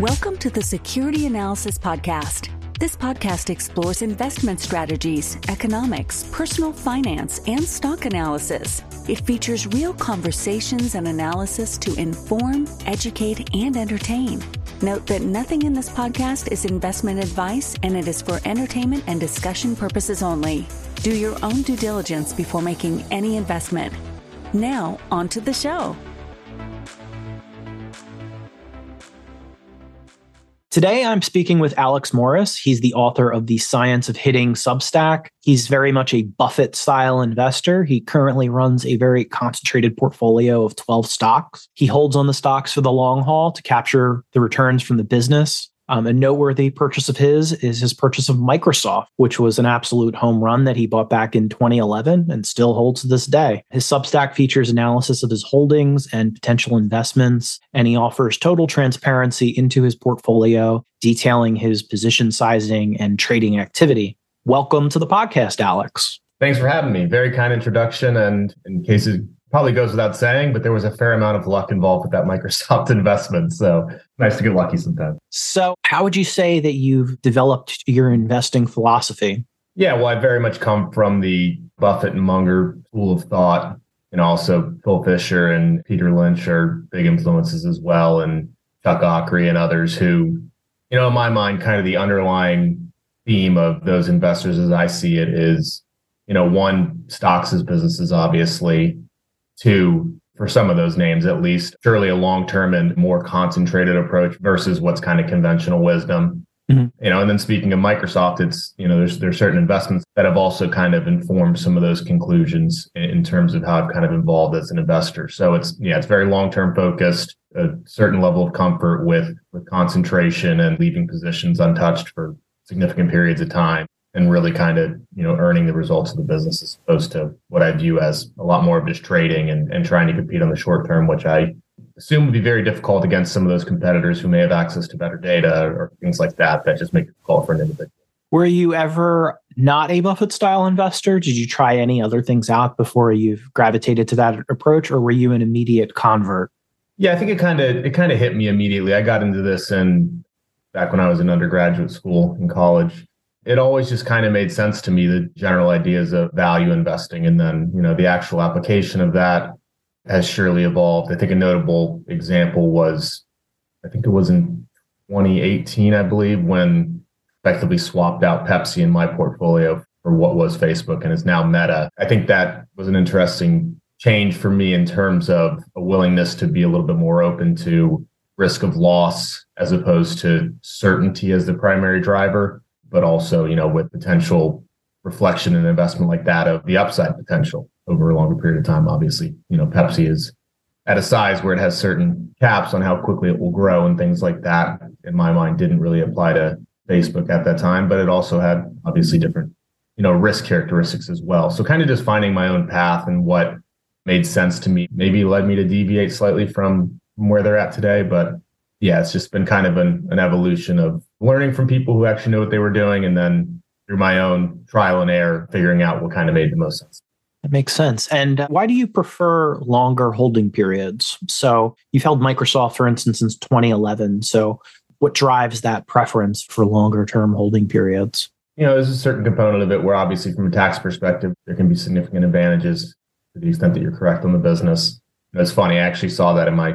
Welcome to the Security Analysis Podcast. This podcast explores investment strategies, economics, personal finance, and stock analysis. It features real conversations and analysis to inform, educate, and entertain. Note that nothing in this podcast is investment advice and it is for entertainment and discussion purposes only. Do your own due diligence before making any investment. Now, on to the show. Today, I'm speaking with Alex Morris. He's the author of The Science of Hitting Substack. He's very much a Buffett style investor. He currently runs a very concentrated portfolio of 12 stocks. He holds on the stocks for the long haul to capture the returns from the business. Um, a noteworthy purchase of his is his purchase of Microsoft, which was an absolute home run that he bought back in 2011 and still holds to this day. His Substack features analysis of his holdings and potential investments, and he offers total transparency into his portfolio, detailing his position sizing and trading activity. Welcome to the podcast, Alex. Thanks for having me. Very kind introduction. And in case probably goes without saying, but there was a fair amount of luck involved with that Microsoft investment. So nice to get lucky sometimes. So, how would you say that you've developed your investing philosophy? Yeah, well, I very much come from the Buffett and Munger school of thought. And also Phil Fisher and Peter Lynch are big influences as well, and Chuck Akre and others who, you know, in my mind, kind of the underlying theme of those investors as I see it is, you know, one, stocks as businesses, obviously, to for some of those names at least surely a long-term and more concentrated approach versus what's kind of conventional wisdom. Mm-hmm. you know and then speaking of microsoft it's you know there's there's certain investments that have also kind of informed some of those conclusions in, in terms of how i've kind of involved as an investor. So it's yeah it's very long-term focused a certain level of comfort with with concentration and leaving positions untouched for significant periods of time and really kind of you know earning the results of the business as opposed to what I view as a lot more of just trading and, and trying to compete on the short term, which I assume would be very difficult against some of those competitors who may have access to better data or things like that that just make it difficult for an individual. Were you ever not a Buffett style investor? Did you try any other things out before you've gravitated to that approach, or were you an immediate convert? Yeah, I think it kind of it kind of hit me immediately. I got into this and back when I was in undergraduate school in college it always just kind of made sense to me the general ideas of value investing and then you know the actual application of that has surely evolved. I think a notable example was i think it was in 2018 i believe when effectively swapped out pepsi in my portfolio for what was facebook and is now meta. I think that was an interesting change for me in terms of a willingness to be a little bit more open to risk of loss as opposed to certainty as the primary driver but also, you know, with potential reflection and investment like that of the upside potential over a longer period of time. Obviously, you know, Pepsi is at a size where it has certain caps on how quickly it will grow and things like that, in my mind, didn't really apply to Facebook at that time, but it also had obviously different, you know, risk characteristics as well. So kind of just finding my own path and what made sense to me maybe led me to deviate slightly from, where they're at today. But yeah, it's just been kind of an, an evolution of learning from people who actually know what they were doing and then through my own trial and error, figuring out what kind of made the most sense. That makes sense. And uh, why do you prefer longer holding periods? So you've held Microsoft, for instance, since 2011. So what drives that preference for longer term holding periods? You know, there's a certain component of it where obviously from a tax perspective, there can be significant advantages to the extent that you're correct on the business. it's funny, I actually saw that in my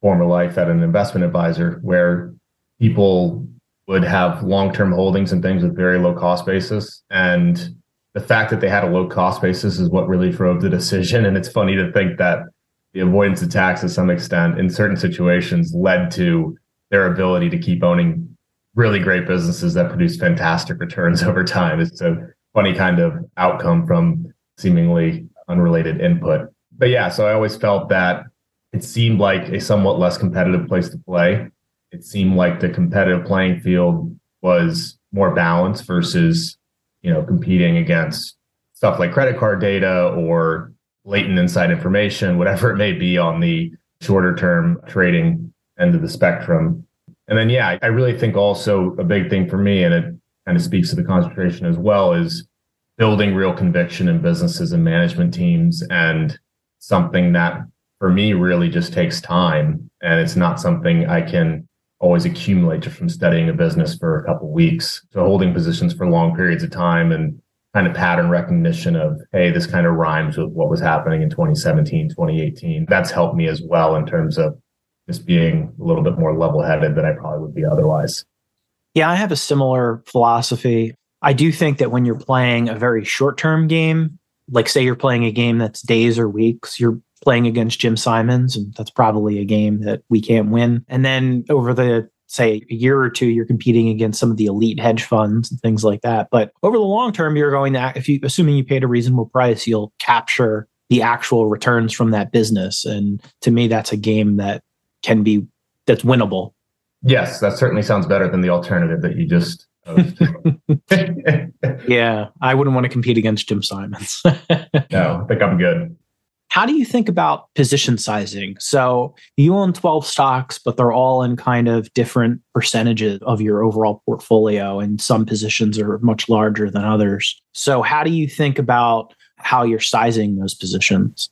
former life at an investment advisor where people would have long-term holdings and things with very low cost basis. And the fact that they had a low cost basis is what really drove the decision. And it's funny to think that the avoidance of tax to some extent in certain situations led to their ability to keep owning really great businesses that produce fantastic returns over time. It's a funny kind of outcome from seemingly unrelated input. But yeah so i always felt that it seemed like a somewhat less competitive place to play. It seemed like the competitive playing field was more balanced versus, you know, competing against stuff like credit card data or latent inside information, whatever it may be on the shorter term trading end of the spectrum. And then, yeah, I really think also a big thing for me, and it kind of speaks to the concentration as well, is building real conviction in businesses and management teams and something that for me really just takes time and it's not something I can always accumulate just from studying a business for a couple weeks. So holding positions for long periods of time and kind of pattern recognition of, hey, this kind of rhymes with what was happening in 2017, 2018. That's helped me as well in terms of just being a little bit more level headed than I probably would be otherwise. Yeah, I have a similar philosophy. I do think that when you're playing a very short term game, like say you're playing a game that's days or weeks, you're playing against Jim Simons, and that's probably a game that we can't win. And then over the say a year or two, you're competing against some of the elite hedge funds and things like that. But over the long term, you're going to, if you, assuming you paid a reasonable price, you'll capture the actual returns from that business. And to me, that's a game that can be, that's winnable. Yes, that certainly sounds better than the alternative that you just. yeah, I wouldn't want to compete against Jim Simons. no, I think I'm good. How do you think about position sizing? So you own 12 stocks, but they're all in kind of different percentages of your overall portfolio, and some positions are much larger than others. So, how do you think about how you're sizing those positions?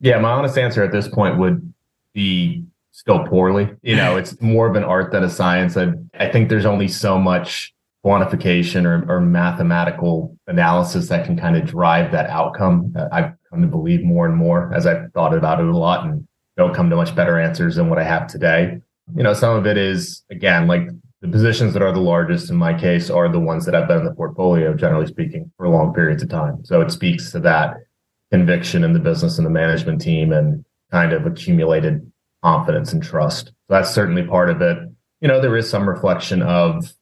Yeah, my honest answer at this point would be still poorly. You know, it's more of an art than a science. I, I think there's only so much quantification or, or mathematical analysis that can kind of drive that outcome. Uh, I've come to believe more and more as I've thought about it a lot and don't come to much better answers than what I have today. You know, some of it is again like the positions that are the largest in my case are the ones that I've been in the portfolio, generally speaking, for long periods of time. So it speaks to that conviction in the business and the management team and kind of accumulated confidence and trust. So that's certainly part of it. You know, there is some reflection of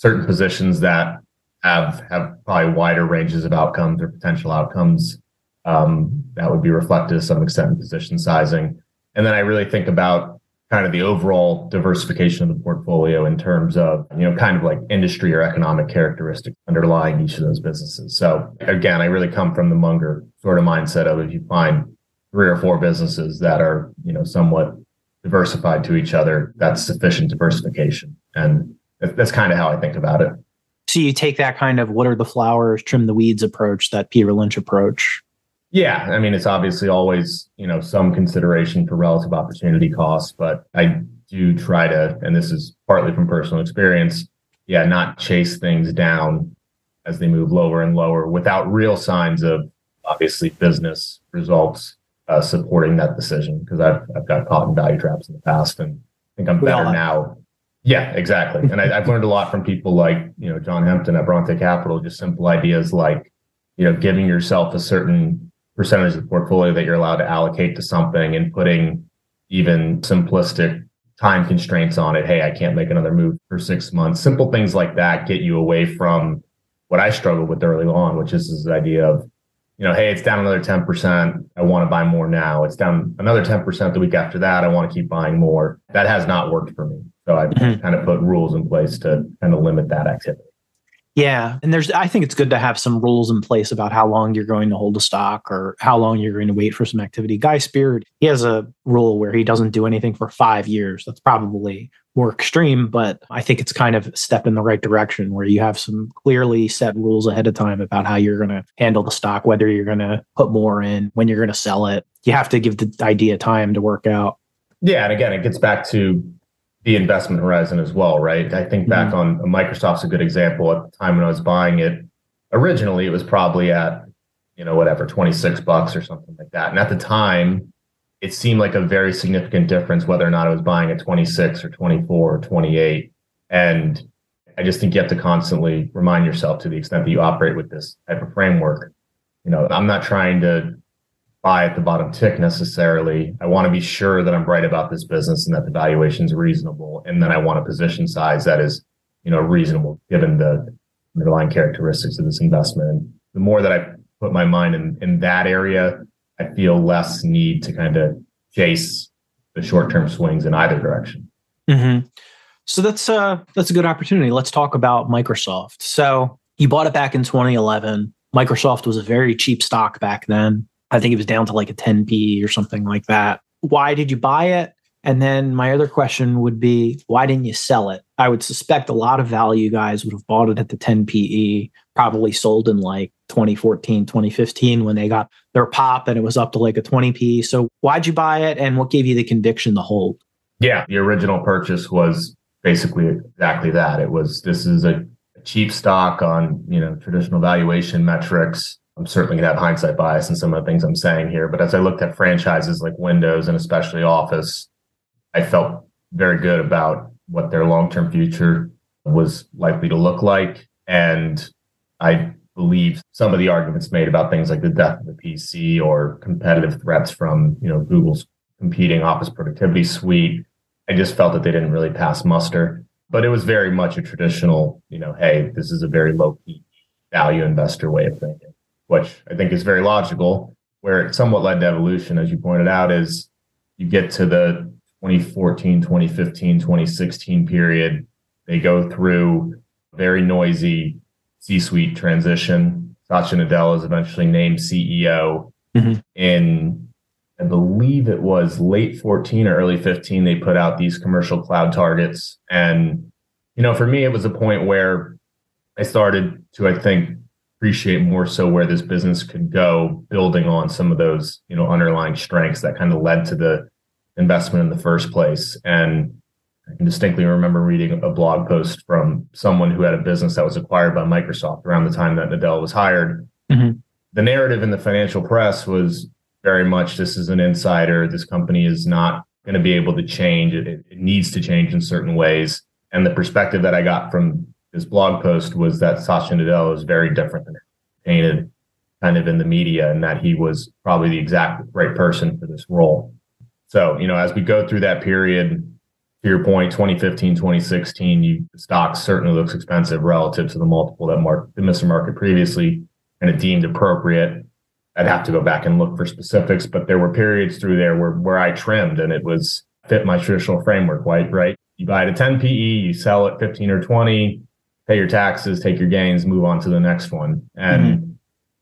certain positions that have have probably wider ranges of outcomes or potential outcomes um, that would be reflected to some extent in position sizing. And then I really think about kind of the overall diversification of the portfolio in terms of, you know, kind of like industry or economic characteristics underlying each of those businesses. So again, I really come from the Munger sort of mindset of if you find three or four businesses that are, you know, somewhat diversified to each other, that's sufficient diversification. And that's kind of how I think about it. So you take that kind of what are the flowers, trim the weeds approach, that Peter Lynch approach. Yeah, I mean, it's obviously always, you know, some consideration for relative opportunity costs, but I do try to, and this is partly from personal experience, yeah, not chase things down as they move lower and lower without real signs of obviously business results uh, supporting that decision. Because I've I've got caught in value traps in the past, and I think I'm better now. Yeah, exactly. and I, I've learned a lot from people like you know John Hempton at Bronte Capital, just simple ideas like you know giving yourself a certain percentage of the portfolio that you're allowed to allocate to something and putting even simplistic time constraints on it. Hey, I can't make another move for six months. Simple things like that get you away from what I struggled with early on, which is this idea of, you know, hey, it's down another 10%. I want to buy more now. It's down another 10% the week after that. I want to keep buying more. That has not worked for me. So I've mm-hmm. kind of put rules in place to kind of limit that activity. Yeah. And there's, I think it's good to have some rules in place about how long you're going to hold a stock or how long you're going to wait for some activity. Guy Spier, he has a rule where he doesn't do anything for five years. That's probably more extreme, but I think it's kind of a step in the right direction where you have some clearly set rules ahead of time about how you're going to handle the stock, whether you're going to put more in, when you're going to sell it. You have to give the idea time to work out. Yeah. And again, it gets back to the investment horizon as well, right? I think back mm-hmm. on Microsoft's a good example. At the time when I was buying it, originally it was probably at, you know, whatever, 26 bucks or something like that. And at the time, it seemed like a very significant difference whether or not I was buying at 26 or 24 or 28. And I just think you have to constantly remind yourself to the extent that you operate with this type of framework. You know, I'm not trying to buy at the bottom tick necessarily. I want to be sure that I'm right about this business and that the valuation is reasonable. And then I want a position size that is, you know, reasonable given the underlying characteristics of this investment. And the more that I put my mind in, in that area, I feel less need to kind of chase the short term swings in either direction. Mm-hmm. So that's uh that's a good opportunity. Let's talk about Microsoft. So you bought it back in 2011. Microsoft was a very cheap stock back then. I think it was down to like a 10p or something like that. Why did you buy it? And then my other question would be, why didn't you sell it? I would suspect a lot of value guys would have bought it at the 10 PE, probably sold in like 2014, 2015 when they got their pop and it was up to like a 20p. So why'd you buy it and what gave you the conviction to hold? Yeah, the original purchase was basically exactly that. It was this is a cheap stock on you know traditional valuation metrics. I'm certainly gonna have hindsight bias in some of the things I'm saying here, but as I looked at franchises like Windows and especially Office, I felt very good about what their long-term future was likely to look like. And I believe some of the arguments made about things like the death of the PC or competitive threats from, you know, Google's competing office productivity suite. I just felt that they didn't really pass muster. But it was very much a traditional, you know, hey, this is a very low key value investor way of thinking, which I think is very logical. Where it somewhat led to evolution, as you pointed out, is you get to the 2014, 2015, 2016 period. They go through very noisy C suite transition. Satya Nadella is eventually named CEO. Mm-hmm. In, I believe it was late 14 or early 15, they put out these commercial cloud targets. And, you know, for me, it was a point where I started to, I think, appreciate more so where this business could go, building on some of those, you know, underlying strengths that kind of led to the investment in the first place. And I can distinctly remember reading a blog post from someone who had a business that was acquired by Microsoft around the time that Nadella was hired. Mm-hmm. The narrative in the financial press was very much this is an insider. This company is not going to be able to change. It, it needs to change in certain ways. And the perspective that I got from this blog post was that Satya Nadella was very different than painted kind of in the media and that he was probably the exact right person for this role. So, you know, as we go through that period, to your point, 2015, 2016, you, the stock certainly looks expensive relative to the multiple that mark, the Mr. Market previously kind of deemed appropriate. I'd have to go back and look for specifics, but there were periods through there where, where I trimmed and it was fit my traditional framework, right? Right. You buy it at 10 PE, you sell at 15 or 20, pay your taxes, take your gains, move on to the next one. And, mm-hmm.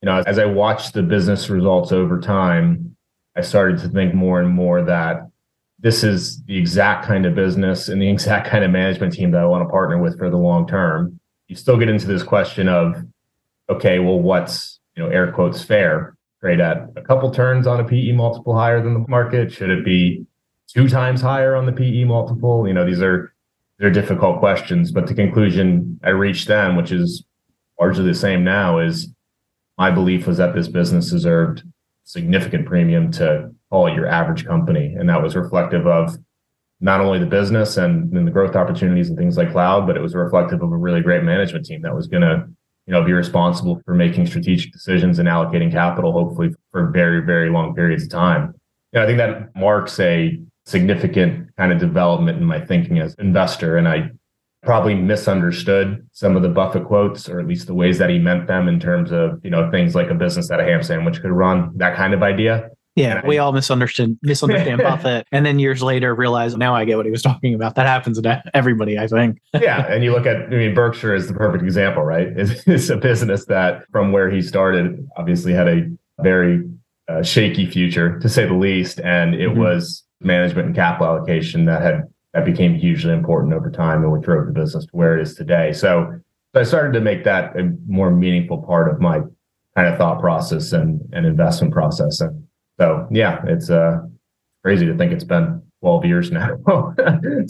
you know, as I watched the business results over time, I started to think more and more that this is the exact kind of business and the exact kind of management team that I want to partner with for the long term. You still get into this question of, okay, well, what's, you know, air quotes fair? Trade at a couple turns on a PE multiple higher than the market? Should it be two times higher on the PE multiple? You know, these are they're difficult questions, but the conclusion I reached then, which is largely the same now, is my belief was that this business deserved significant premium to all your average company. And that was reflective of not only the business and, and the growth opportunities and things like cloud, but it was reflective of a really great management team that was going to, you know, be responsible for making strategic decisions and allocating capital, hopefully for very, very long periods of time. Know, I think that marks a significant kind of development in my thinking as investor. And I probably misunderstood some of the Buffett quotes, or at least the ways that he meant them in terms of, you know, things like a business that a ham sandwich could run, that kind of idea. Yeah, we all misunderstood misunderstand Buffett, and then years later realize now I get what he was talking about. That happens to everybody, I think. yeah, and you look at I mean Berkshire is the perfect example, right? It's, it's a business that from where he started obviously had a very uh, shaky future to say the least, and it mm-hmm. was management and capital allocation that had that became hugely important over time and what drove the business to where it is today. So, so I started to make that a more meaningful part of my kind of thought process and, and investment process. And so, yeah, it's uh, crazy to think it's been 12 years now.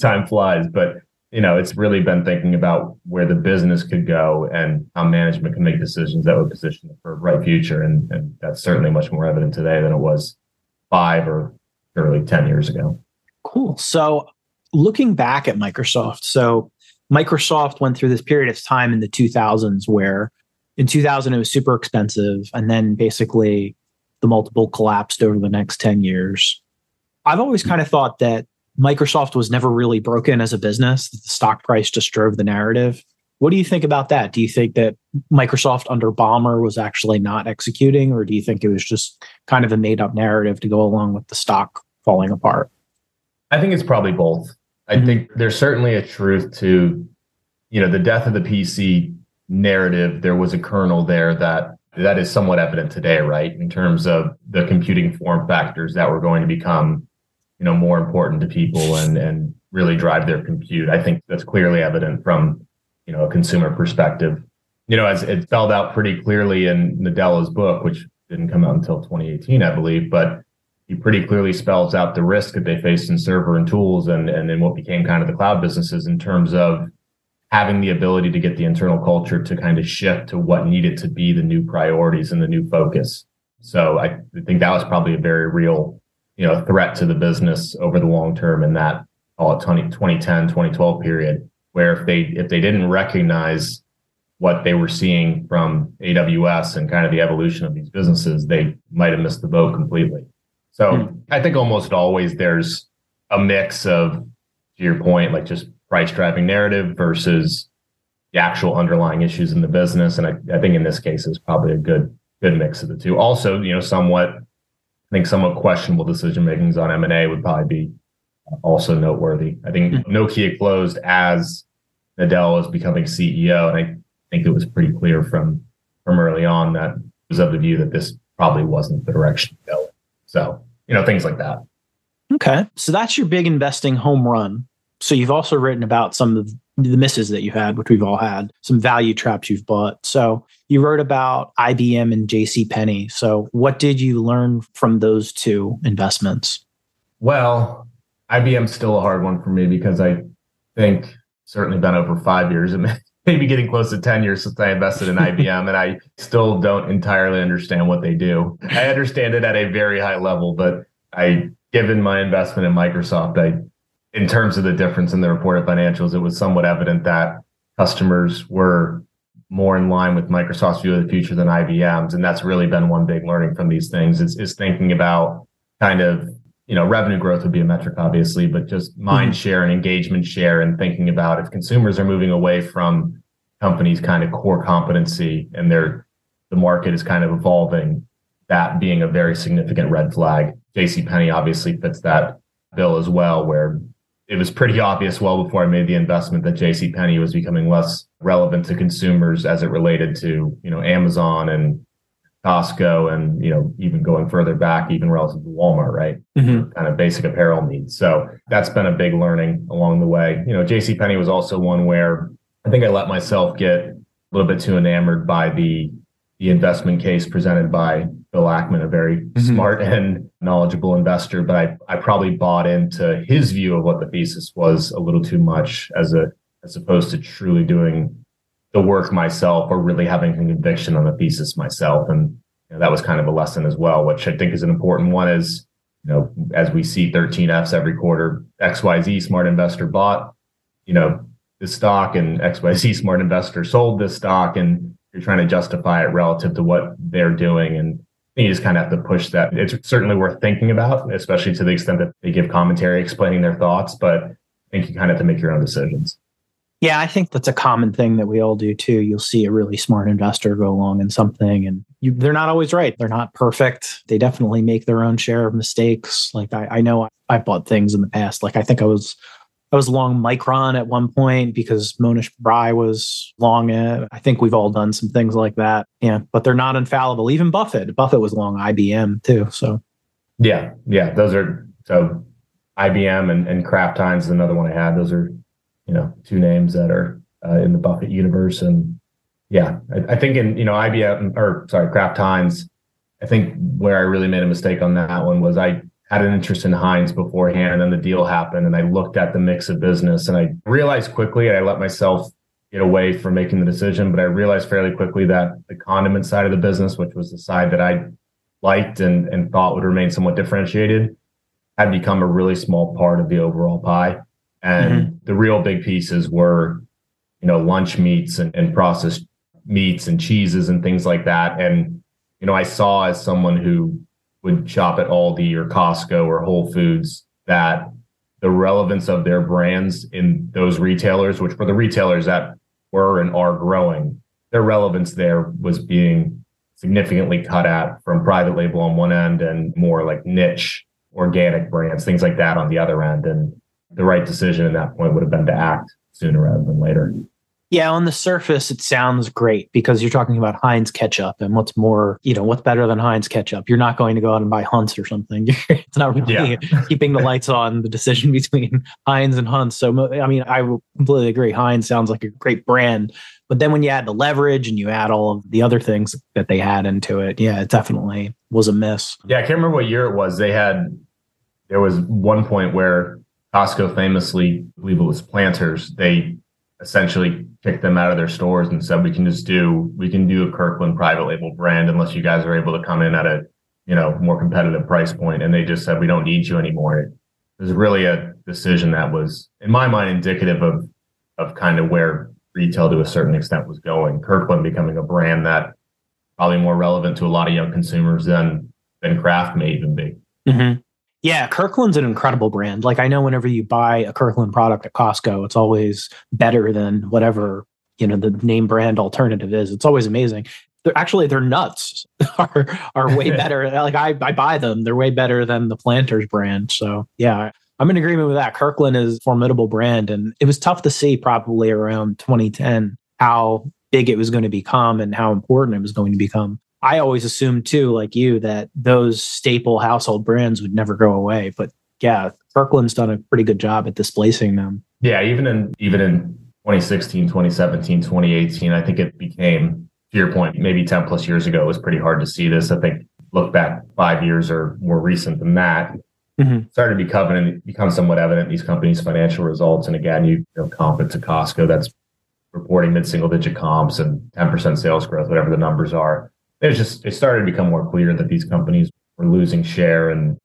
Time flies, but you know, it's really been thinking about where the business could go and how management can make decisions that would position it for a bright future. And, and that's certainly much more evident today than it was five or early 10 years ago. Cool. So, looking back at Microsoft, so Microsoft went through this period of time in the 2000s where in 2000 it was super expensive. And then basically the multiple collapsed over the next 10 years. I've always hmm. kind of thought that Microsoft was never really broken as a business. The stock price just drove the narrative. What do you think about that? Do you think that Microsoft under Ballmer was actually not executing, or do you think it was just kind of a made up narrative to go along with the stock falling apart? I think it's probably both. I mm-hmm. think there's certainly a truth to, you know, the death of the PC narrative. There was a kernel there that that is somewhat evident today, right? In terms of the computing form factors that were going to become, you know, more important to people and and really drive their compute. I think that's clearly evident from, you know, a consumer perspective. You know, as it spelled out pretty clearly in Nadella's book, which didn't come out until 2018, I believe, but he pretty clearly spells out the risk that they faced in server and tools and, and in what became kind of the cloud businesses in terms of having the ability to get the internal culture to kind of shift to what needed to be the new priorities and the new focus. So I think that was probably a very real, you know, threat to the business over the long term in that all 20, 2010, 2012 period, where if they if they didn't recognize what they were seeing from AWS and kind of the evolution of these businesses, they might have missed the boat completely. So hmm. I think almost always there's a mix of, to your point, like just price driving narrative versus the actual underlying issues in the business. And I, I think in this case is probably a good good mix of the two. Also, you know, somewhat I think somewhat questionable decision makings on M and A would probably be also noteworthy. I think hmm. Nokia closed as Nadella was becoming CEO, and I think it was pretty clear from from early on that was of the view that this probably wasn't the direction to go. So you know, things like that. Okay. So that's your big investing home run. So you've also written about some of the misses that you had, which we've all had, some value traps you've bought. So you wrote about IBM and JC Penney. So what did you learn from those two investments? Well, IBM's still a hard one for me because I think certainly been over five years and maybe getting close to 10 years since I invested in IBM, and I still don't entirely understand what they do. I understand it at a very high level, but I, given my investment in Microsoft, I, in terms of the difference in the reported financials, it was somewhat evident that customers were more in line with Microsoft's view of the future than IBM's. And that's really been one big learning from these things is, is thinking about kind of you know, revenue growth would be a metric, obviously, but just mind mm-hmm. share and engagement share and thinking about if consumers are moving away from companies' kind of core competency and they're the market is kind of evolving, that being a very significant red flag. JC Penney obviously fits that bill as well, where it was pretty obvious well before I made the investment that JC Penney was becoming less relevant to consumers as it related to, you know, Amazon and Costco and you know even going further back, even relative to Walmart, right? Mm-hmm. Kind of basic apparel needs. So that's been a big learning along the way. You know, J.C. Penney was also one where I think I let myself get a little bit too enamored by the the investment case presented by Bill Ackman, a very mm-hmm. smart and knowledgeable investor. But I I probably bought into his view of what the thesis was a little too much as a as opposed to truly doing the work myself or really having conviction on the thesis myself. And you know, that was kind of a lesson as well, which I think is an important one is, you know, as we see 13Fs every quarter, XYZ smart investor bought, you know, the stock and XYZ smart investor sold this stock and you're trying to justify it relative to what they're doing. And you just kind of have to push that. It's certainly worth thinking about, especially to the extent that they give commentary explaining their thoughts, but I think you kind of have to make your own decisions. Yeah, I think that's a common thing that we all do too. You'll see a really smart investor go along in something and you, they're not always right. They're not perfect. They definitely make their own share of mistakes. Like I, I know I, bought things in the past. Like I think I was I was long Micron at one point because Mohnish Pabrai was long it. I think we've all done some things like that. Yeah, but they're not infallible. Even Buffett. Buffett was long IBM too. So yeah, yeah, those are so IBM and, and Kraft Heinz is another one I had. Those are you know two names that are uh, in the Buffett universe, and yeah, I, I, think in you know IBM or sorry Kraft Heinz, I think where I really made a mistake on that one was I had an interest in Heinz beforehand, and then the deal happened, and I looked at the mix of business, and I realized quickly, and I let myself get away from making the decision, but I realized fairly quickly that the condiment side of the business, which was the side that I liked and, and thought would remain somewhat differentiated, had become a really small part of the overall pie. And mm-hmm. the real big pieces were, you know, lunch meats and, and processed meats and cheeses and things like that. And, you know, I saw as someone who would shop at Aldi or Costco or Whole Foods that the relevance of their brands in those retailers, which were the retailers that were and are growing, their relevance there was being significantly cut at from private label on one end and more like niche organic brands, things like that on the other end. And the right decision at that point would have been to act sooner rather than later. Yeah, on the surface, it sounds great because you're talking about Heinz ketchup and what's more, you know, what's better than Heinz ketchup? You're not going to go out and buy Hunt's or something. it's not really yeah. keeping the lights on the decision between Heinz and Hunt's. So, I mean, I completely agree. Heinz sounds like a great brand. But then when you add the leverage and you add all of the other things that they had into it, yeah, it definitely was a miss. Yeah, I can't remember what year it was. They had, there was one point where Costco famously, I believe it was Planters, they essentially kicked them out of their stores and said we can just do we can do a Kirkland private label brand unless you guys are able to come in at a you know more competitive price point." and they just said we don't need you anymore it was really a decision that was in my mind indicative of of kind of where retail to a certain extent was going Kirkland becoming a brand that probably more relevant to a lot of young consumers than than Kraft may even be mm-hmm. Yeah, Kirkland's an incredible brand. Like I know whenever you buy a Kirkland product at Costco, it's always better than whatever, you know, the name brand alternative is. It's always amazing. They're actually their nuts are are way better. like I, I buy them. They're way better than the Planters brand. So yeah, I'm in agreement with that. Kirkland is a formidable brand. And it was tough to see probably around 2010 how big it was going to become and how important it was going to become. I always assumed too, like you, that those staple household brands would never go away. But yeah, Kirkland's done a pretty good job at displacing them. Yeah, even in even in 2016, 2017, 2018, I think it became, to your point, maybe 10 plus years ago, it was pretty hard to see this. I think look back five years or more recent than that, mm-hmm. started to become, become somewhat evident in these companies' financial results. And again, you, you know, comp it to Costco, that's reporting mid-single digit comps and 10% sales growth, whatever the numbers are it just it started to become more clear that these companies were losing share and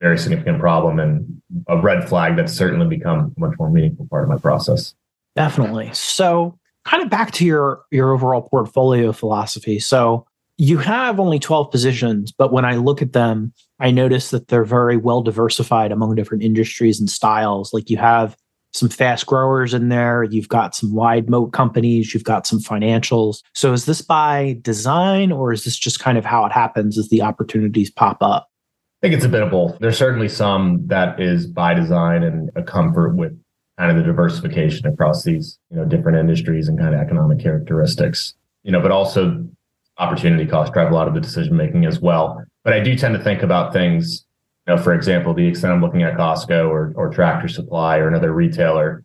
very significant problem and a red flag that's certainly become a much more meaningful part of my process. Definitely. So kind of back to your your overall portfolio philosophy. So you have only 12 positions, but when I look at them, I notice that they're very well diversified among different industries and styles. Like you have some fast growers in there. You've got some wide moat companies. You've got some financials. So is this by design or is this just kind of how it happens as the opportunities pop up? I think it's a bit of both. There's certainly some that is by design and a comfort with kind of the diversification across these, you know, different industries and kind of economic characteristics, you know, but also opportunity costs drive a lot of the decision making as well. But I do tend to think about things know, for example, the extent I'm looking at Costco or, or Tractor Supply or another retailer,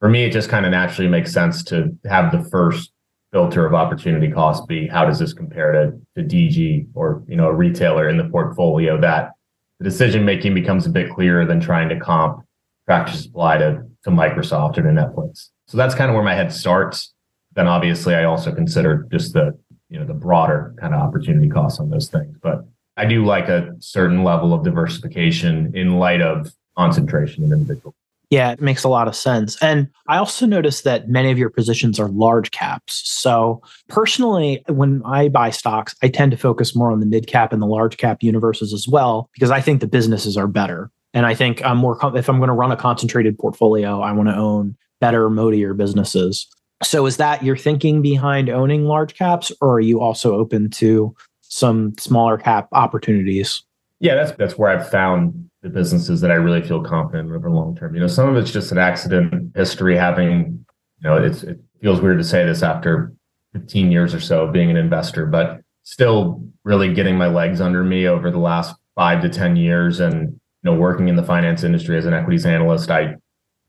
for me, it just kind of naturally makes sense to have the first filter of opportunity cost be how does this compare to, to DG or you know a retailer in the portfolio that the decision making becomes a bit clearer than trying to comp Tractor Supply to, to Microsoft or to Netflix. So that's kind of where my head starts. Then obviously I also consider just the you know the broader kind of opportunity costs on those things. But I do like a certain level of diversification in light of concentration in individual. Yeah, it makes a lot of sense. And I also noticed that many of your positions are large caps. So, personally, when I buy stocks, I tend to focus more on the mid cap and the large cap universes as well, because I think the businesses are better. And I think I'm more, if I'm going to run a concentrated portfolio, I want to own better, moatier businesses. So, is that your thinking behind owning large caps, or are you also open to some smaller cap opportunities. Yeah, that's that's where I've found the businesses that I really feel confident over long term. You know, some of it's just an accident history having, you know, it's it feels weird to say this after 15 years or so being an investor, but still really getting my legs under me over the last five to 10 years and you know working in the finance industry as an equities analyst i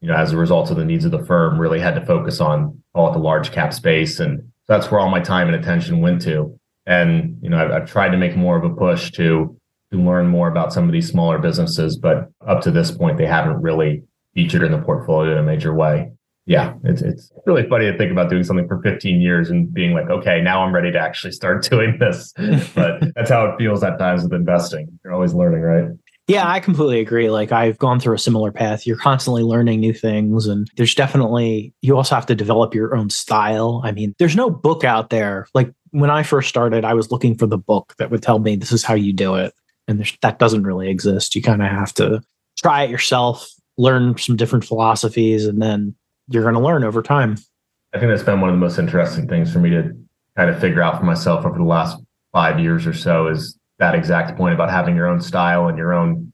you know as a result of the needs of the firm really had to focus on all the large cap space and that's where all my time and attention went to and you know, I've, I've tried to make more of a push to to learn more about some of these smaller businesses, but up to this point, they haven't really featured in the portfolio in a major way. Yeah, it's it's really funny to think about doing something for 15 years and being like, okay, now I'm ready to actually start doing this. but that's how it feels at times with investing. You're always learning, right? Yeah, I completely agree. Like I've gone through a similar path. You're constantly learning new things and there's definitely you also have to develop your own style. I mean, there's no book out there. Like when I first started, I was looking for the book that would tell me this is how you do it. And that doesn't really exist. You kind of have to try it yourself, learn some different philosophies, and then you're going to learn over time. I think that's been one of the most interesting things for me to kind of figure out for myself over the last five years or so is that exact point about having your own style and your own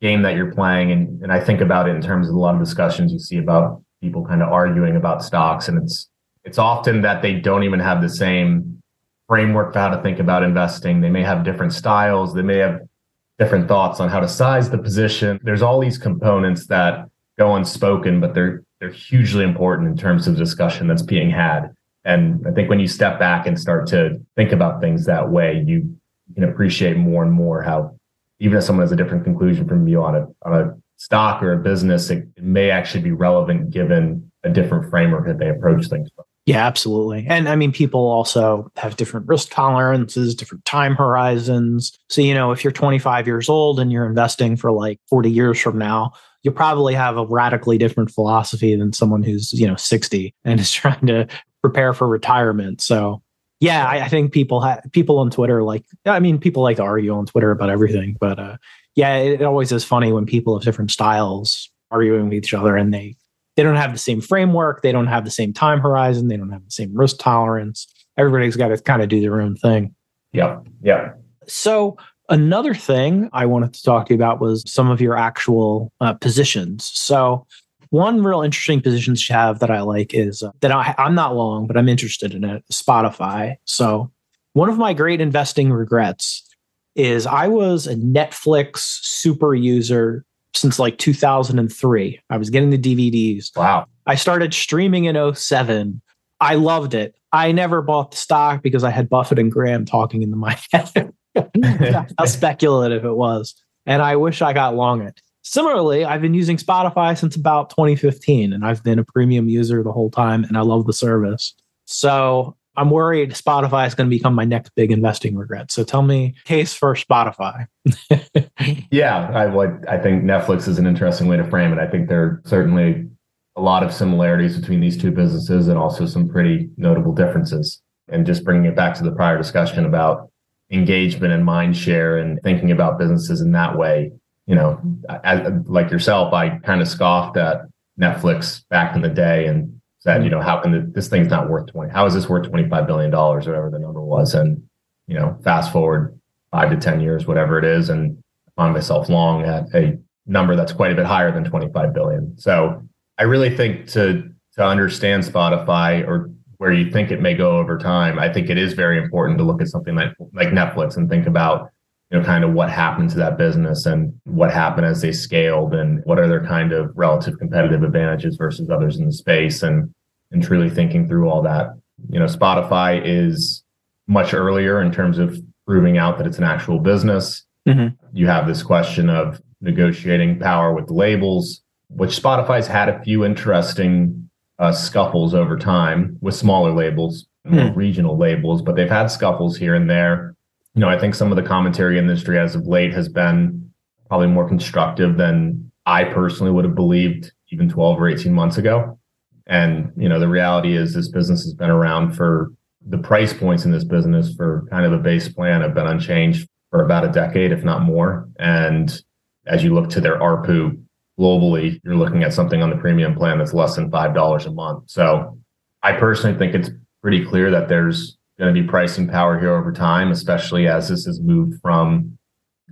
game that you're playing. And, and I think about it in terms of a lot of discussions you see about people kind of arguing about stocks. And it's, it's often that they don't even have the same framework for how to think about investing. They may have different styles. They may have different thoughts on how to size the position. There's all these components that go unspoken, but they're they're hugely important in terms of discussion that's being had. And I think when you step back and start to think about things that way, you can appreciate more and more how even if someone has a different conclusion from you on a on a stock or a business, it, it may actually be relevant given a different framework that they approach things from. Yeah, absolutely. And I mean, people also have different risk tolerances, different time horizons. So, you know, if you're 25 years old and you're investing for like 40 years from now, you probably have a radically different philosophy than someone who's, you know, 60 and is trying to prepare for retirement. So, yeah, I, I think people have people on Twitter like, I mean, people like to argue on Twitter about everything, but uh, yeah, it, it always is funny when people of different styles arguing with each other and they they don't have the same framework, they don't have the same time horizon, they don't have the same risk tolerance. Everybody's got to kind of do their own thing. Yeah. Yeah. So another thing I wanted to talk to you about was some of your actual uh, positions. So one real interesting position to have that I like is uh, that I, I'm not long, but I'm interested in it. Spotify. So one of my great investing regrets is I was a Netflix super user since like 2003. I was getting the DVDs. Wow. I started streaming in 07. I loved it. I never bought the stock because I had Buffett and Graham talking into my head. how speculative it was. And I wish I got long it. Similarly, I've been using Spotify since about 2015 and I've been a premium user the whole time and I love the service. So I'm worried Spotify is going to become my next big investing regret. So tell me case for Spotify. yeah, I would. I think Netflix is an interesting way to frame it. I think there are certainly a lot of similarities between these two businesses and also some pretty notable differences. And just bringing it back to the prior discussion about engagement and mind share and thinking about businesses in that way, you know, I, like yourself, I kind of scoffed at Netflix back in the day and said, you hmm. know, how can the, this thing's not worth 20? How is this worth $25 billion or whatever the number was? And, you know, fast forward five to 10 years, whatever it is, and find myself long at a number that's quite a bit higher than 25 billion. So I really think to, to understand Spotify or where you think it may go over time, I think it is very important to look at something like, like Netflix and think about you know, kind of what happened to that business and what happened as they scaled and what are their kind of relative competitive advantages versus others in the space and and truly thinking through all that. You know, Spotify is much earlier in terms of proving out that it's an actual business. Mm-hmm. You have this question of negotiating power with the labels, which Spotify's had a few interesting uh, scuffles over time with smaller labels, mm. regional labels, but they've had scuffles here and there you know, I think some of the commentary industry as of late has been probably more constructive than I personally would have believed even 12 or 18 months ago. And, you know, the reality is this business has been around for the price points in this business for kind of a base plan have been unchanged for about a decade, if not more. And as you look to their ARPU globally, you're looking at something on the premium plan that's less than $5 a month. So I personally think it's pretty clear that there's going to be pricing power here over time, especially as this has moved from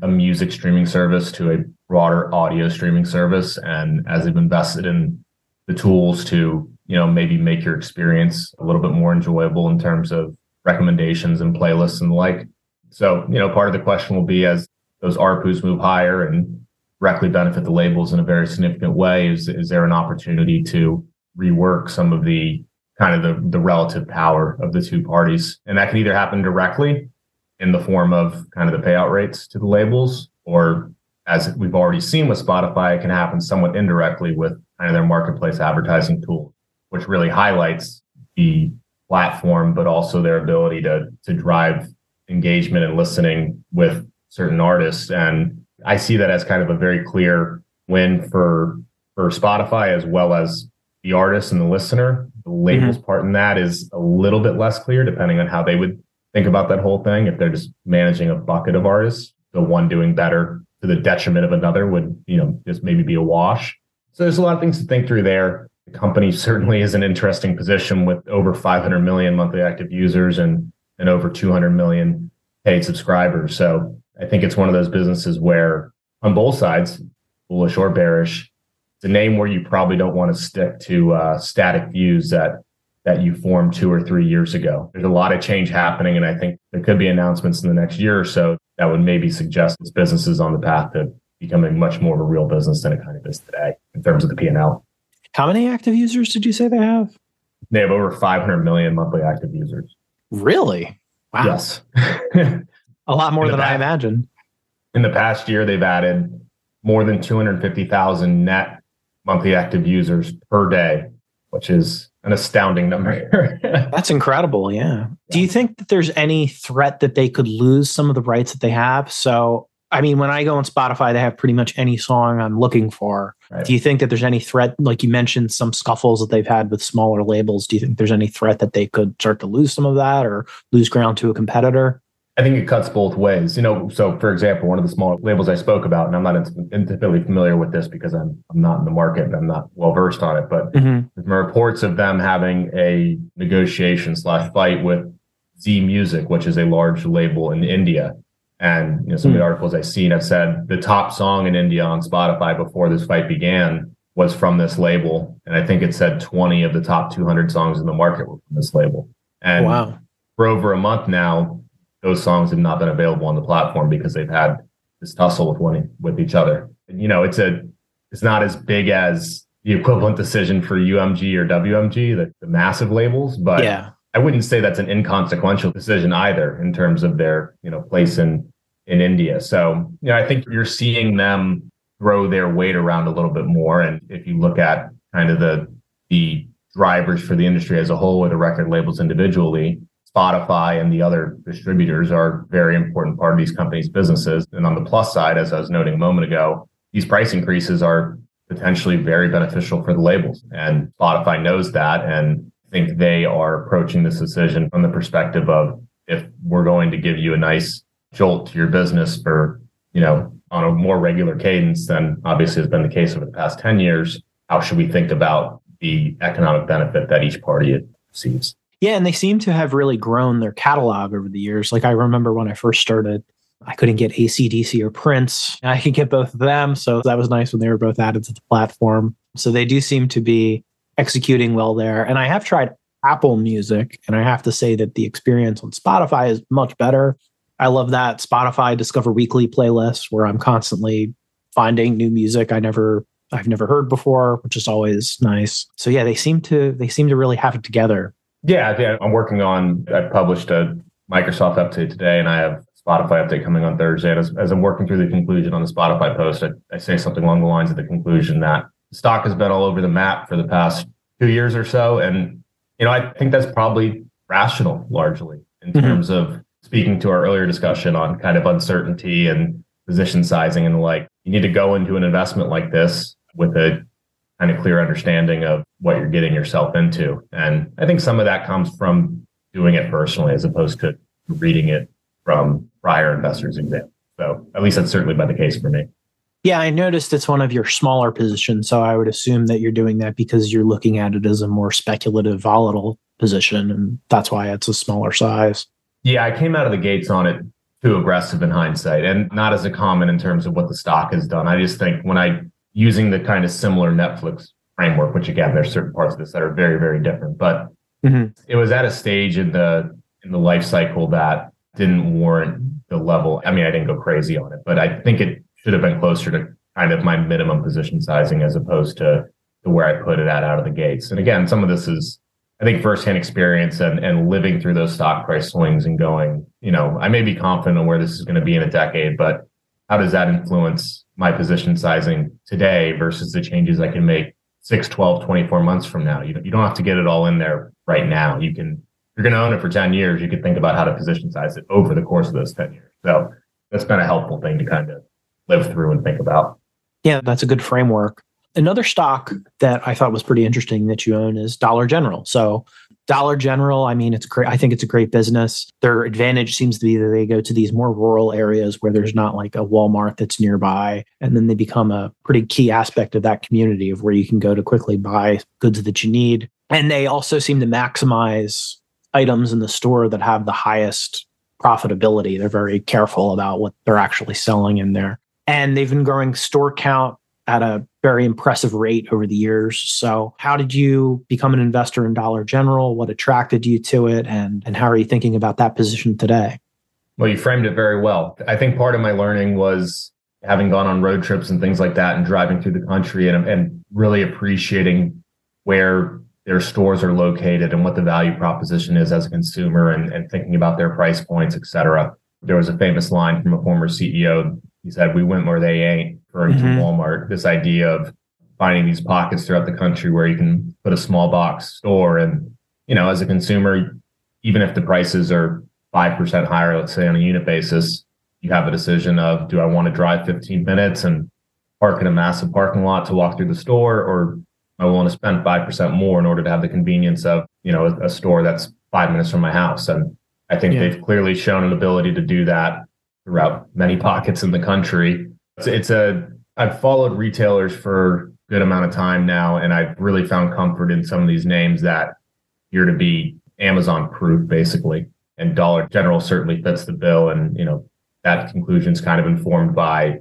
a music streaming service to a broader audio streaming service. And as they've invested in the tools to, you know, maybe make your experience a little bit more enjoyable in terms of recommendations and playlists and the like. So, you know, part of the question will be as those ARPUs move higher and directly benefit the labels in a very significant way, is, is there an opportunity to rework some of the kind of the, the relative power of the two parties. And that can either happen directly in the form of kind of the payout rates to the labels, or as we've already seen with Spotify, it can happen somewhat indirectly with kind of their marketplace advertising tool, which really highlights the platform, but also their ability to to drive engagement and listening with certain artists. And I see that as kind of a very clear win for for Spotify as well as the artist and the listener the labels mm-hmm. part in that is a little bit less clear, depending on how they would think about that whole thing. If they're just managing a bucket of artists, the one doing better to the detriment of another would, you know, just maybe be a wash. So there's a lot of things to think through there. The company certainly is an interesting position with over 500 million monthly active users and and over 200 million paid subscribers. So I think it's one of those businesses where on both sides, bullish or bearish, it's a name where you probably don't want to stick to uh, static views that that you formed two or three years ago. There's a lot of change happening, and I think there could be announcements in the next year or so that would maybe suggest this business is on the path to becoming much more of a real business than it kind of is today in terms of the P&L. How many active users did you say they have? They have over 500 million monthly active users. Really? Wow. Yes. a lot more than past, I imagined. In the past year, they've added more than 250,000 net monthly active users per day, which is an astounding number. That's incredible. Yeah. Do you think that there's any threat that they could lose some of the rights that they have? So, I mean, when I go on Spotify, they have pretty much any song I'm looking for. Right. Do you think that there's any threat? Like you mentioned, some scuffles that they've had with smaller labels. Do you think there's any threat that they could start to lose some of that or lose ground to a competitor? I think it cuts both ways. You know, so for example, one of the small labels I spoke about, and I'm not intimately familiar with this because I'm I'm not in the market and I'm not well versed on it, but mm-hmm. reports of them having a negotiation slash fight with Zee Music, which is a large label in India. And you know, some mm-hmm. of the mm. articles I've seen have said the top song in India on Spotify before this fight began was from this label. And I think it said 20 of the top 200 songs in the market were from this label. And wow. for over a month now, those songs have not been available on the platform because they've had this tussle with one with each other. And, you know, it's a it's not as big as the equivalent decision for UMG or WMG, the, the massive labels, but yeah. I wouldn't say that's an inconsequential decision either in terms of their, you know, place in in India. So, you know, I think you're seeing them throw their weight around a little bit more. And if you look at kind of the the drivers for the industry as a whole or the record labels individually, Spotify and the other distributors are very important part of these companies' businesses. And on the plus side, as I was noting a moment ago, these price increases are potentially very beneficial for the labels. And Spotify knows that. And think they are approaching this decision from the perspective of if we're going to give you a nice jolt to your business for, you know, on a more regular cadence than obviously has been the case over the past 10 years, how should we think about the economic benefit that each party receives? Yeah, and they seem to have really grown their catalog over the years. Like I remember when I first started, I couldn't get ACDC or Prince. I could get both of them. So that was nice when they were both added to the platform. So they do seem to be executing well there. And I have tried Apple Music, and I have to say that the experience on Spotify is much better. I love that Spotify Discover Weekly playlist where I'm constantly finding new music I never I've never heard before, which is always nice. So yeah, they seem to they seem to really have it together. Yeah, yeah. I'm working on. I published a Microsoft update today, and I have Spotify update coming on Thursday. And as, as I'm working through the conclusion on the Spotify post, I, I say something along the lines of the conclusion that stock has been all over the map for the past two years or so, and you know I think that's probably rational largely in mm-hmm. terms of speaking to our earlier discussion on kind of uncertainty and position sizing and the like. You need to go into an investment like this with a kind of clear understanding of what you're getting yourself into. And I think some of that comes from doing it personally as opposed to reading it from prior investors' examples. So at least that's certainly been the case for me. Yeah, I noticed it's one of your smaller positions. So I would assume that you're doing that because you're looking at it as a more speculative, volatile position. And that's why it's a smaller size. Yeah, I came out of the gates on it too aggressive in hindsight and not as a comment in terms of what the stock has done. I just think when I using the kind of similar Netflix framework, which again, there's certain parts of this that are very, very different. But mm-hmm. it was at a stage in the in the life cycle that didn't warrant the level. I mean, I didn't go crazy on it, but I think it should have been closer to kind of my minimum position sizing as opposed to, to where I put it at out of the gates. And again, some of this is I think firsthand experience and, and living through those stock price swings and going, you know, I may be confident on where this is going to be in a decade, but how does that influence my position sizing today versus the changes I can make 6, 12, 24 months from now. You, you don't have to get it all in there right now. You can, you're going to own it for 10 years. You could think about how to position size it over the course of those 10 years. So that's been a helpful thing to kind of live through and think about. Yeah, that's a good framework. Another stock that I thought was pretty interesting that you own is Dollar General. So Dollar General, I mean, it's great. I think it's a great business. Their advantage seems to be that they go to these more rural areas where there's not like a Walmart that's nearby. And then they become a pretty key aspect of that community of where you can go to quickly buy goods that you need. And they also seem to maximize items in the store that have the highest profitability. They're very careful about what they're actually selling in there. And they've been growing store count at a very impressive rate over the years. So, how did you become an investor in Dollar General? What attracted you to it? And, and how are you thinking about that position today? Well, you framed it very well. I think part of my learning was having gone on road trips and things like that and driving through the country and, and really appreciating where their stores are located and what the value proposition is as a consumer and, and thinking about their price points, et cetera. There was a famous line from a former CEO. He said, We went where they ain't, referring mm-hmm. to Walmart. This idea of finding these pockets throughout the country where you can put a small box store. And, you know, as a consumer, even if the prices are 5% higher, let's say on a unit basis, you have a decision of do I want to drive 15 minutes and park in a massive parking lot to walk through the store, or I want to spend 5% more in order to have the convenience of, you know, a, a store that's five minutes from my house. And I think yeah. they've clearly shown an ability to do that throughout many pockets in the country. It's, it's a, I've followed retailers for a good amount of time now, and I've really found comfort in some of these names that appear to be Amazon proof, basically. And Dollar General certainly fits the bill. And, you know, that conclusion is kind of informed by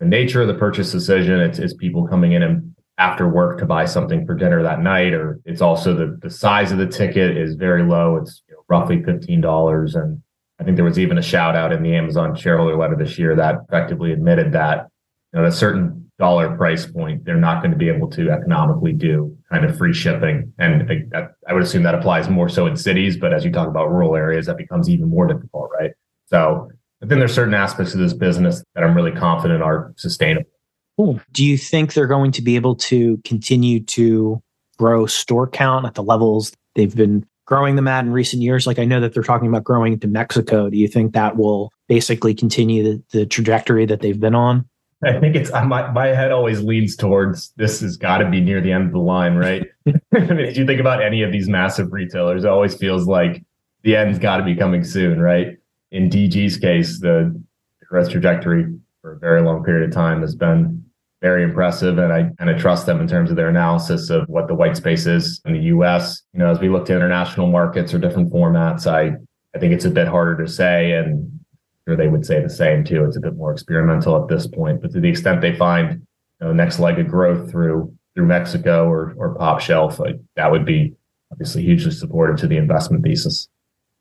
the nature of the purchase decision. It's, it's people coming in and after work to buy something for dinner that night, or it's also the, the size of the ticket is very low. It's you know, roughly $15. And I think there was even a shout out in the Amazon shareholder letter this year that effectively admitted that you know, at a certain dollar price point, they're not going to be able to economically do kind of free shipping. And I, I would assume that applies more so in cities, but as you talk about rural areas, that becomes even more difficult, right? So but then there's certain aspects of this business that I'm really confident are sustainable. Cool. Do you think they're going to be able to continue to grow store count at the levels they've been growing them at in recent years? Like I know that they're talking about growing into Mexico. Do you think that will basically continue the, the trajectory that they've been on? I think it's my my head always leans towards this has got to be near the end of the line, right? I mean, if you think about any of these massive retailers, it always feels like the end's got to be coming soon, right? In DG's case, the growth trajectory for a very long period of time has been very impressive, and I kind of trust them in terms of their analysis of what the white space is in the U.S. You know, as we look to international markets or different formats, I I think it's a bit harder to say, and sure they would say the same too. It's a bit more experimental at this point, but to the extent they find you know, next leg of growth through through Mexico or or Pop Shelf, like, that would be obviously hugely supportive to the investment thesis.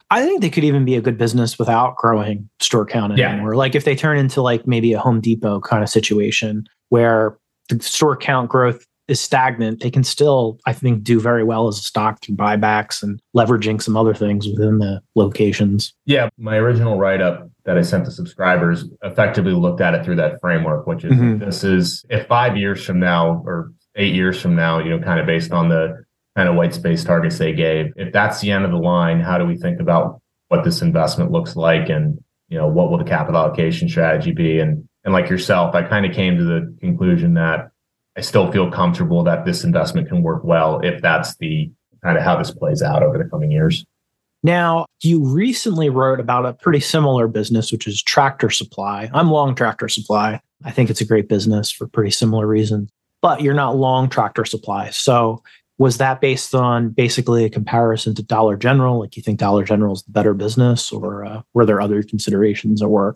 I think they could even be a good business without growing store count anymore. Yeah. Like if they turn into like maybe a Home Depot kind of situation where the store count growth is stagnant, they can still, I think, do very well as a stock through buybacks and leveraging some other things within the locations. Yeah. My original write up that I sent to subscribers effectively looked at it through that framework, which is mm-hmm. this is if five years from now or eight years from now, you know, kind of based on the kind of white space targets they gave, if that's the end of the line, how do we think about what this investment looks like and you know what will the capital allocation strategy be and and like yourself i kind of came to the conclusion that I still feel comfortable that this investment can work well if that's the kind of how this plays out over the coming years. Now, you recently wrote about a pretty similar business, which is Tractor Supply. I'm long Tractor Supply. I think it's a great business for pretty similar reasons, but you're not long Tractor Supply. So, was that based on basically a comparison to Dollar General? Like, you think Dollar General is the better business, or uh, were there other considerations at work?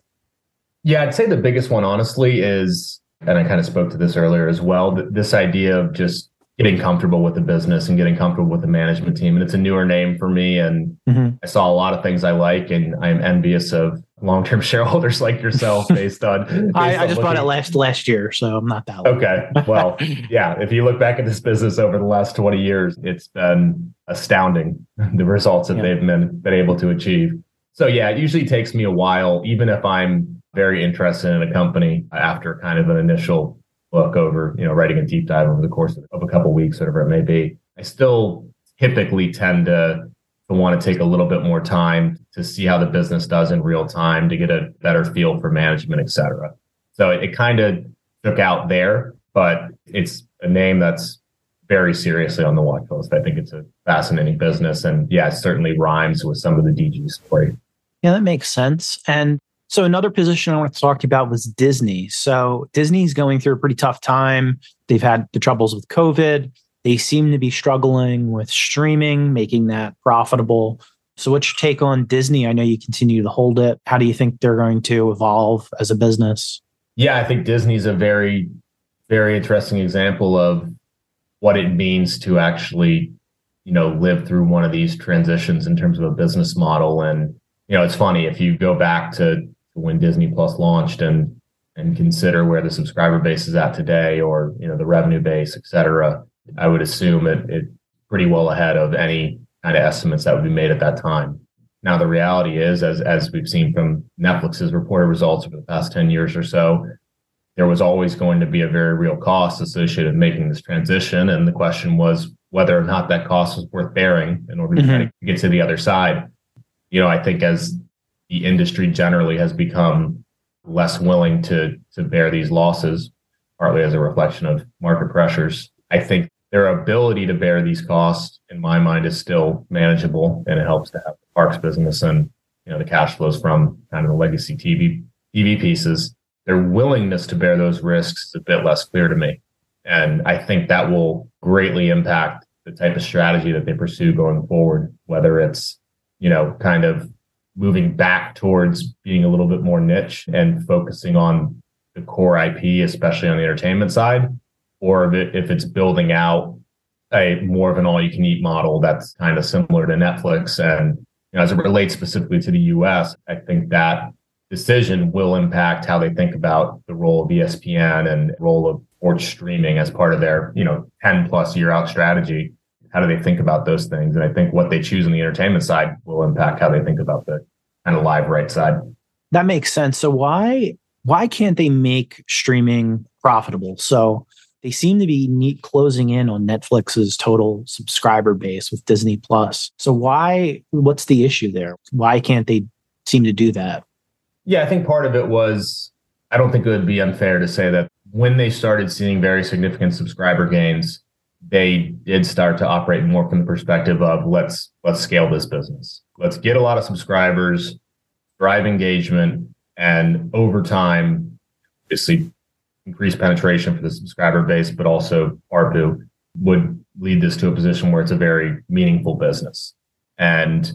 Yeah, I'd say the biggest one, honestly, is and I kind of spoke to this earlier as well, this idea of just getting comfortable with the business and getting comfortable with the management team. And it's a newer name for me. And mm-hmm. I saw a lot of things I like, and I'm envious of long-term shareholders like yourself based on. Based I, I, just looking... bought it last last year, so I'm not that. Long. Okay, well, yeah. If you look back at this business over the last 20 years, it's been astounding the results that they've been been able to achieve. So yeah, it usually takes me a while, even if I'm very interested in a company after kind of an initial look over, you know, writing a deep dive over the course of a couple weeks, whatever it may be. I still typically tend to, to want to take a little bit more time to see how the business does in real time to get a better feel for management, et cetera. So it, it kind of took out there, but it's a name that's very seriously on the watch list. I think it's a fascinating business. And yeah, it certainly rhymes with some of the DG story. Yeah, that makes sense. And so another position I want to talk to you about was Disney. So Disney's going through a pretty tough time. They've had the troubles with COVID. They seem to be struggling with streaming, making that profitable. So what's your take on Disney? I know you continue to hold it. How do you think they're going to evolve as a business? Yeah, I think Disney's a very very interesting example of what it means to actually, you know, live through one of these transitions in terms of a business model. And, you know, it's funny if you go back to when Disney Plus launched and and consider where the subscriber base is at today or, you know, the revenue base, et cetera, I would assume it, it pretty well ahead of any kind of estimates that would be made at that time. Now the reality is, as as we've seen from Netflix's reported results over the past 10 years or so, there was always going to be a very real cost associated with making this transition. And the question was whether or not that cost was worth bearing in order to mm-hmm. to get to the other side. You know, I think as the industry generally has become less willing to to bear these losses, partly as a reflection of market pressures, I think their ability to bear these costs, in my mind, is still manageable, and it helps to have the parks business and you know the cash flows from kind of the legacy TV TV pieces. Their willingness to bear those risks is a bit less clear to me, and I think that will greatly impact the type of strategy that they pursue going forward. Whether it's you know kind of moving back towards being a little bit more niche and focusing on the core IP, especially on the entertainment side, or if, it, if it's building out a more of an all-you-can-eat model that's kind of similar to Netflix. And you know, as it relates specifically to the U.S., I think that decision will impact how they think about the role of ESPN and role of sports streaming as part of their you know 10 plus year out strategy. How do they think about those things? And I think what they choose on the entertainment side will impact how they think about the kind of live right side. That makes sense. So why why can't they make streaming profitable? So they seem to be neat closing in on Netflix's total subscriber base with Disney Plus. So why what's the issue there? Why can't they seem to do that? Yeah, I think part of it was I don't think it would be unfair to say that when they started seeing very significant subscriber gains, they did start to operate more from the perspective of let's let's scale this business. Let's get a lot of subscribers, drive engagement, and over time, obviously increase penetration for the subscriber base, but also ARPU would lead this to a position where it's a very meaningful business. And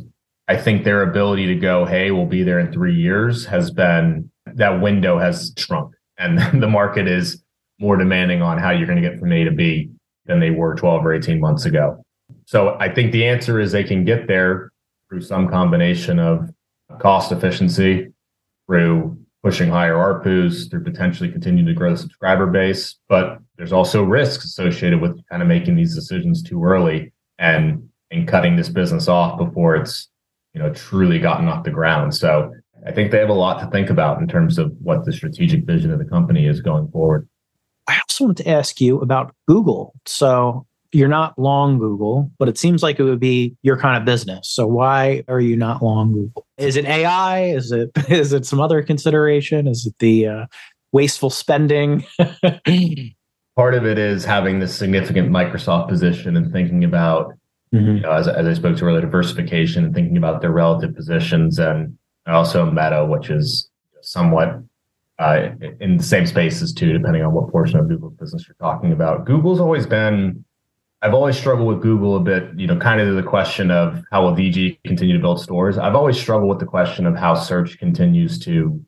I think their ability to go, hey, we'll be there in three years has been that window has shrunk. And the market is more demanding on how you're going to get from A to B than they were 12 or 18 months ago. So I think the answer is they can get there through some combination of cost efficiency, through pushing higher ARPUs through potentially continuing to grow the subscriber base. But there's also risks associated with kind of making these decisions too early and and cutting this business off before it's you know truly gotten off the ground. So I think they have a lot to think about in terms of what the strategic vision of the company is going forward. I also wanted to ask you about Google. So you're not long Google, but it seems like it would be your kind of business. So why are you not long Google? Is it AI? Is it is it some other consideration? Is it the uh, wasteful spending? Part of it is having this significant Microsoft position and thinking about, mm-hmm. you know, as, as I spoke to earlier, diversification and thinking about their relative positions, and also Meta, which is somewhat uh, in the same spaces too, depending on what portion of Google's business you're talking about. Google's always been I've always struggled with Google a bit, you know, kind of the question of how will DG continue to build stores. I've always struggled with the question of how search continues to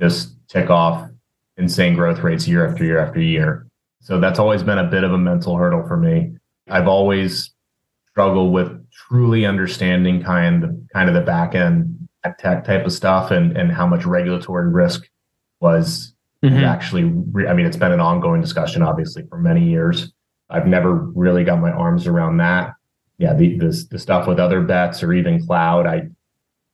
just tick off insane growth rates year after year after year. So that's always been a bit of a mental hurdle for me. I've always struggled with truly understanding kind of kind of the back end tech type of stuff and and how much regulatory risk was mm-hmm. actually. I mean, it's been an ongoing discussion, obviously, for many years. I've never really got my arms around that. Yeah, the, the, the stuff with other bets or even cloud, I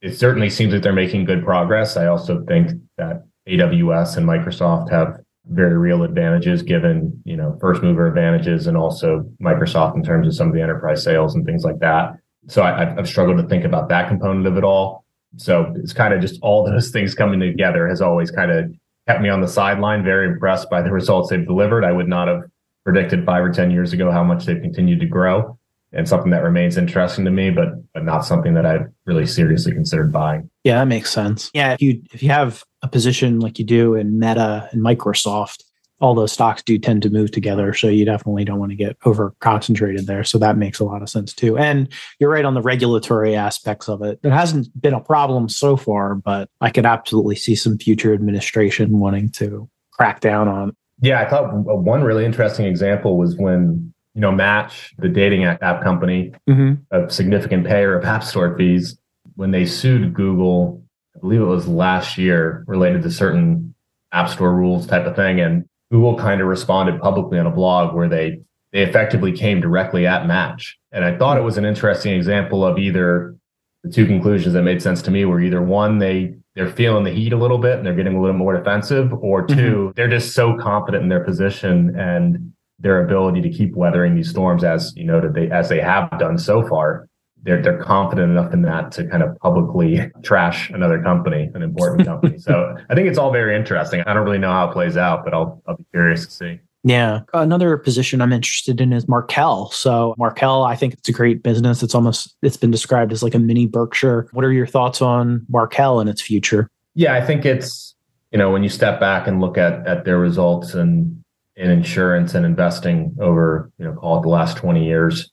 it certainly seems that they're making good progress. I also think that AWS and Microsoft have very real advantages given, you know, first mover advantages and also Microsoft in terms of some of the enterprise sales and things like that. So I, I've struggled to think about that component of it all. So it's kind of just all those things coming together has always kind of kept me on the sideline, very impressed by the results they've delivered. I would not have predicted five or 10 years ago how much they've continued to grow and something that remains interesting to me, but but not something that I've really seriously considered buying. Yeah, that makes sense. Yeah, if you if you have a position like you do in Meta and Microsoft, all those stocks do tend to move together. So you definitely don't want to get over concentrated there. So that makes a lot of sense too. And you're right on the regulatory aspects of it. It hasn't been a problem so far, but I could absolutely see some future administration wanting to crack down on Yeah, I thought one really interesting example was when, you know, Match, the dating app company, mm-hmm. a significant payer of app store fees, when they sued Google, I believe it was last year related to certain app store rules type of thing. And Google kind of responded publicly on a blog where they they effectively came directly at Match. And I thought it was an interesting example of either the two conclusions that made sense to me were either one, they they're feeling the heat a little bit and they're getting a little more defensive, or 2 mm-hmm. they're just so confident in their position and their ability to keep weathering these storms as you know they as they have done so far. They're they're confident enough in that to kind of publicly trash another company, an important company. so I think it's all very interesting. I don't really know how it plays out, but I'll I'll be curious to see. Yeah. Another position I'm interested in is Markel. So Markel, I think it's a great business. It's almost it's been described as like a mini Berkshire. What are your thoughts on Markel and its future? Yeah, I think it's, you know, when you step back and look at at their results and in insurance and investing over, you know, call it the last 20 years,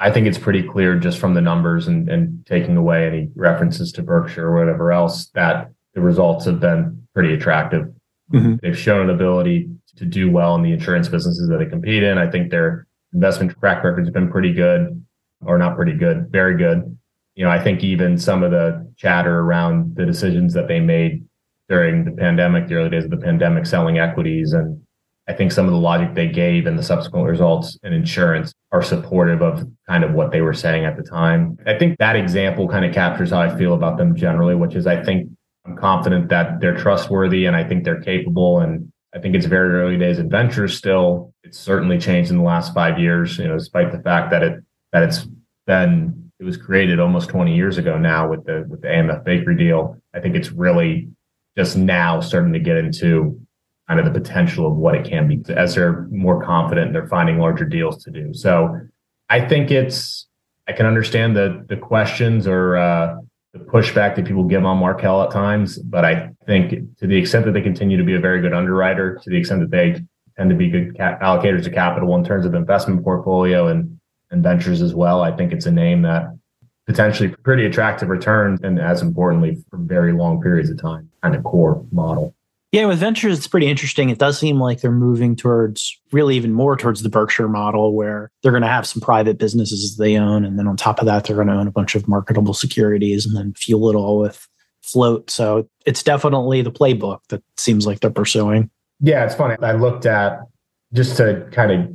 I think it's pretty clear just from the numbers and, and taking away any references to Berkshire or whatever else that the results have been pretty attractive. Mm-hmm. They've shown an ability to do well in the insurance businesses that they compete in. I think their investment track record has been pretty good, or not pretty good, very good. You know, I think even some of the chatter around the decisions that they made during the pandemic, the early days of the pandemic, selling equities, and I think some of the logic they gave and the subsequent results in insurance are supportive of kind of what they were saying at the time. I think that example kind of captures how I feel about them generally, which is I think I'm confident that they're trustworthy and I think they're capable and I think it's very early days adventures still. It's certainly changed in the last five years, you know, despite the fact that it that it's been it was created almost 20 years ago now with the with the AMF bakery deal. I think it's really just now starting to get into kind of the potential of what it can be as they're more confident they're finding larger deals to do. So I think it's I can understand the the questions or uh, the pushback that people give on Markel at times. But I think to the extent that they continue to be a very good underwriter, to the extent that they tend to be good ca- allocators of capital in terms of investment portfolio and, and ventures as well, I think it's a name that potentially pretty attractive returns and as importantly for very long periods of time, kind of core model. Yeah, with ventures, it's pretty interesting. It does seem like they're moving towards really even more towards the Berkshire model where they're going to have some private businesses they own. And then on top of that, they're going to own a bunch of marketable securities and then fuel it all with float. So it's definitely the playbook that seems like they're pursuing. Yeah, it's funny. I looked at just to kind of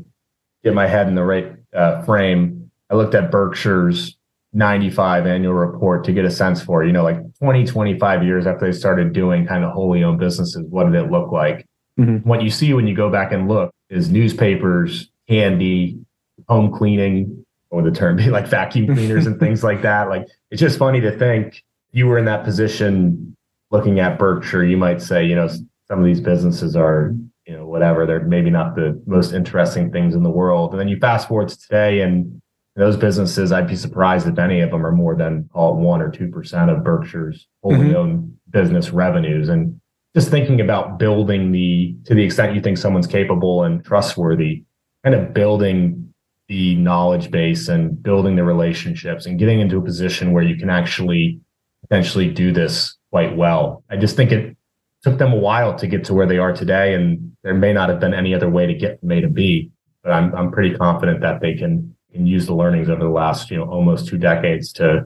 get my head in the right uh, frame, I looked at Berkshire's 95 annual report to get a sense for, you know, like 20, 25 years after they started doing kind of wholly owned businesses, what did it look like? Mm-hmm. What you see when you go back and look is newspapers, candy, home cleaning, or the term be like vacuum cleaners and things like that. Like it's just funny to think you were in that position looking at Berkshire, you might say, you know, some of these businesses are, you know, whatever, they're maybe not the most interesting things in the world. And then you fast forward to today and those businesses, I'd be surprised if any of them are more than call it one or two percent of Berkshire's wholly mm-hmm. owned business revenues. And just thinking about building the to the extent you think someone's capable and trustworthy, kind of building the knowledge base and building the relationships and getting into a position where you can actually potentially do this quite well. I just think it took them a while to get to where they are today, and there may not have been any other way to get from A to B. But I'm I'm pretty confident that they can and use the learnings over the last, you know, almost two decades to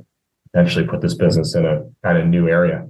eventually put this business in a kind of new area.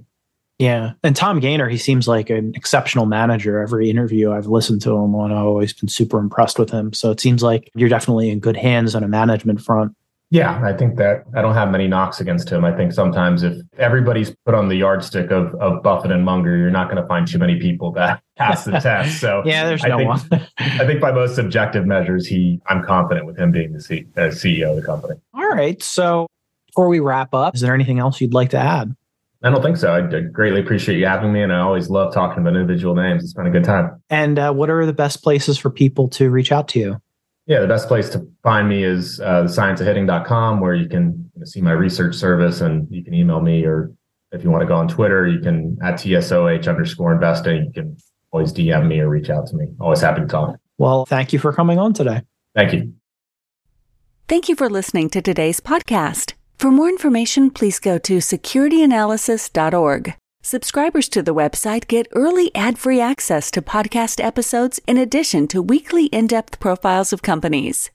Yeah. And Tom Gayner, he seems like an exceptional manager. Every interview I've listened to him on, I've always been super impressed with him. So it seems like you're definitely in good hands on a management front. Yeah, I think that I don't have many knocks against him. I think sometimes if everybody's put on the yardstick of, of Buffett and Munger, you're not going to find too many people that pass the test. So yeah, there's I no think, one. I think by most objective measures, he I'm confident with him being the C, uh, CEO of the company. All right. So before we wrap up, is there anything else you'd like to add? I don't think so. I greatly appreciate you having me, and I always love talking about individual names. It's been a good time. And uh, what are the best places for people to reach out to you? Yeah, the best place to find me is uh, thescienceofhitting.com, where you can you know, see my research service and you can email me, or if you want to go on Twitter, you can at TSOH underscore investing. You can always DM me or reach out to me. Always happy to talk. Well, thank you for coming on today. Thank you. Thank you for listening to today's podcast. For more information, please go to securityanalysis.org. Subscribers to the website get early ad free access to podcast episodes in addition to weekly in depth profiles of companies.